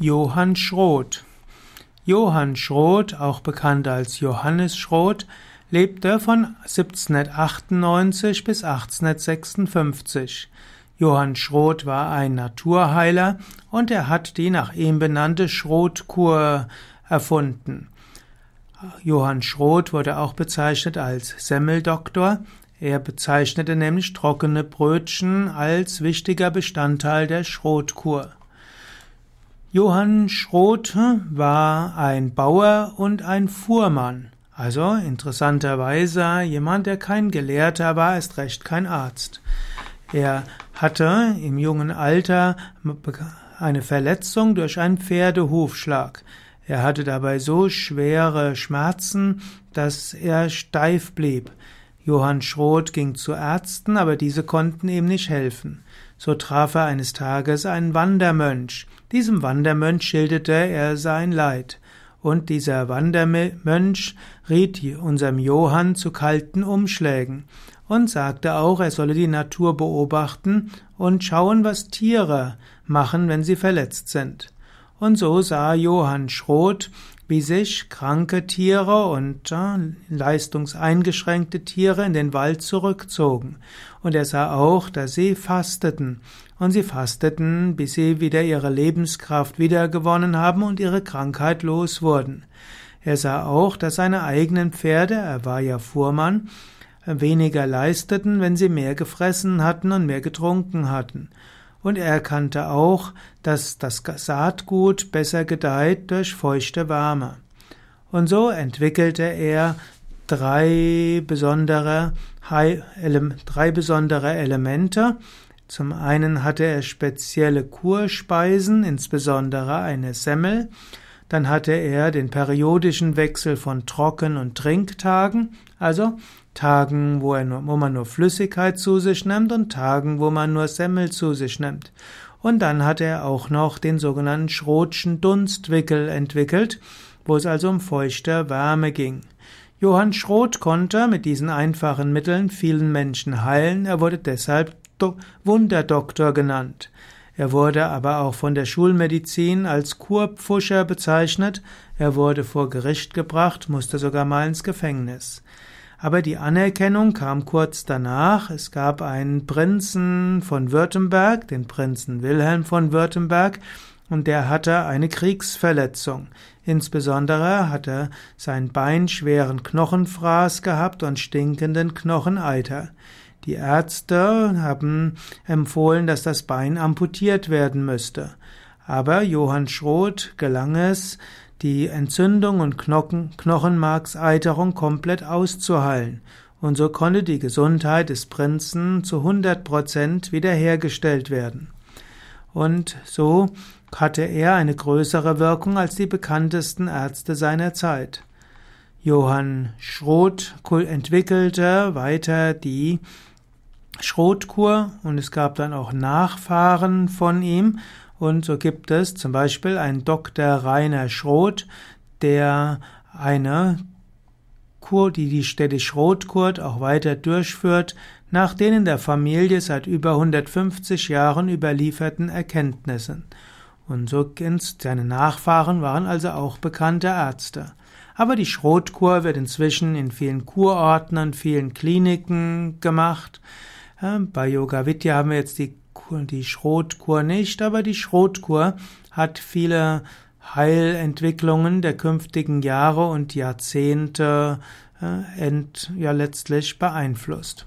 Johann Schroth. Johann Schroth, auch bekannt als Johannes Schroth, lebte von 1798 bis 1856. Johann Schroth war ein Naturheiler und er hat die nach ihm benannte Schrothkur erfunden. Johann Schroth wurde auch bezeichnet als Semmeldoktor. Er bezeichnete nämlich trockene Brötchen als wichtiger Bestandteil der Schrothkur. Johann Schroth war ein Bauer und ein Fuhrmann. Also interessanterweise jemand, der kein Gelehrter war, ist recht kein Arzt. Er hatte im jungen Alter eine Verletzung durch einen Pferdehufschlag. Er hatte dabei so schwere Schmerzen, dass er steif blieb. Johann Schroth ging zu Ärzten, aber diese konnten ihm nicht helfen. So traf er eines Tages einen Wandermönch. Diesem Wandermönch schilderte er sein Leid. Und dieser Wandermönch riet unserem Johann zu kalten Umschlägen und sagte auch, er solle die Natur beobachten und schauen, was Tiere machen, wenn sie verletzt sind. Und so sah Johann Schroth, wie sich kranke Tiere und äh, leistungseingeschränkte Tiere in den Wald zurückzogen. Und er sah auch, dass sie fasteten. Und sie fasteten, bis sie wieder ihre Lebenskraft wiedergewonnen haben und ihre Krankheit los wurden. Er sah auch, dass seine eigenen Pferde, er war ja Fuhrmann, weniger leisteten, wenn sie mehr gefressen hatten und mehr getrunken hatten. Und er erkannte auch, dass das Saatgut besser gedeiht durch feuchte Wärme. Und so entwickelte er drei besondere, drei besondere Elemente. Zum einen hatte er spezielle Kurspeisen, insbesondere eine Semmel. Dann hatte er den periodischen Wechsel von Trocken- und Trinktagen, also Tagen, wo, nur, wo man nur Flüssigkeit zu sich nimmt und Tagen, wo man nur Semmel zu sich nimmt. Und dann hat er auch noch den sogenannten Schrotschen Dunstwickel entwickelt, wo es also um feuchte Wärme ging. Johann Schroth konnte mit diesen einfachen Mitteln vielen Menschen heilen, er wurde deshalb Wunderdoktor genannt. Er wurde aber auch von der Schulmedizin als Kurpfuscher bezeichnet, er wurde vor Gericht gebracht, musste sogar mal ins Gefängnis. Aber die Anerkennung kam kurz danach. Es gab einen Prinzen von Württemberg, den Prinzen Wilhelm von Württemberg, und der hatte eine Kriegsverletzung. Insbesondere hatte sein Bein schweren Knochenfraß gehabt und stinkenden Knocheneiter. Die Ärzte haben empfohlen, dass das Bein amputiert werden müsste. Aber Johann Schroth gelang es, die Entzündung und Knochen, Knochenmarkseiterung komplett auszuheilen. Und so konnte die Gesundheit des Prinzen zu 100 Prozent wiederhergestellt werden. Und so hatte er eine größere Wirkung als die bekanntesten Ärzte seiner Zeit. Johann Schroth entwickelte weiter die Schrotkur und es gab dann auch Nachfahren von ihm und so gibt es zum Beispiel einen Dr. Rainer Schroth, der eine Kur, die die Städte Schrotkurt auch weiter durchführt, nach den in der Familie seit über 150 Jahren überlieferten Erkenntnissen. Und so seine Nachfahren waren also auch bekannte Ärzte. Aber die Schrotkur wird inzwischen in vielen Kurorten und vielen Kliniken gemacht. Bei Yoga Vidya haben wir jetzt die die Schrotkur nicht, aber die Schrotkur hat viele Heilentwicklungen der künftigen Jahre und Jahrzehnte äh, ent, ja letztlich beeinflusst.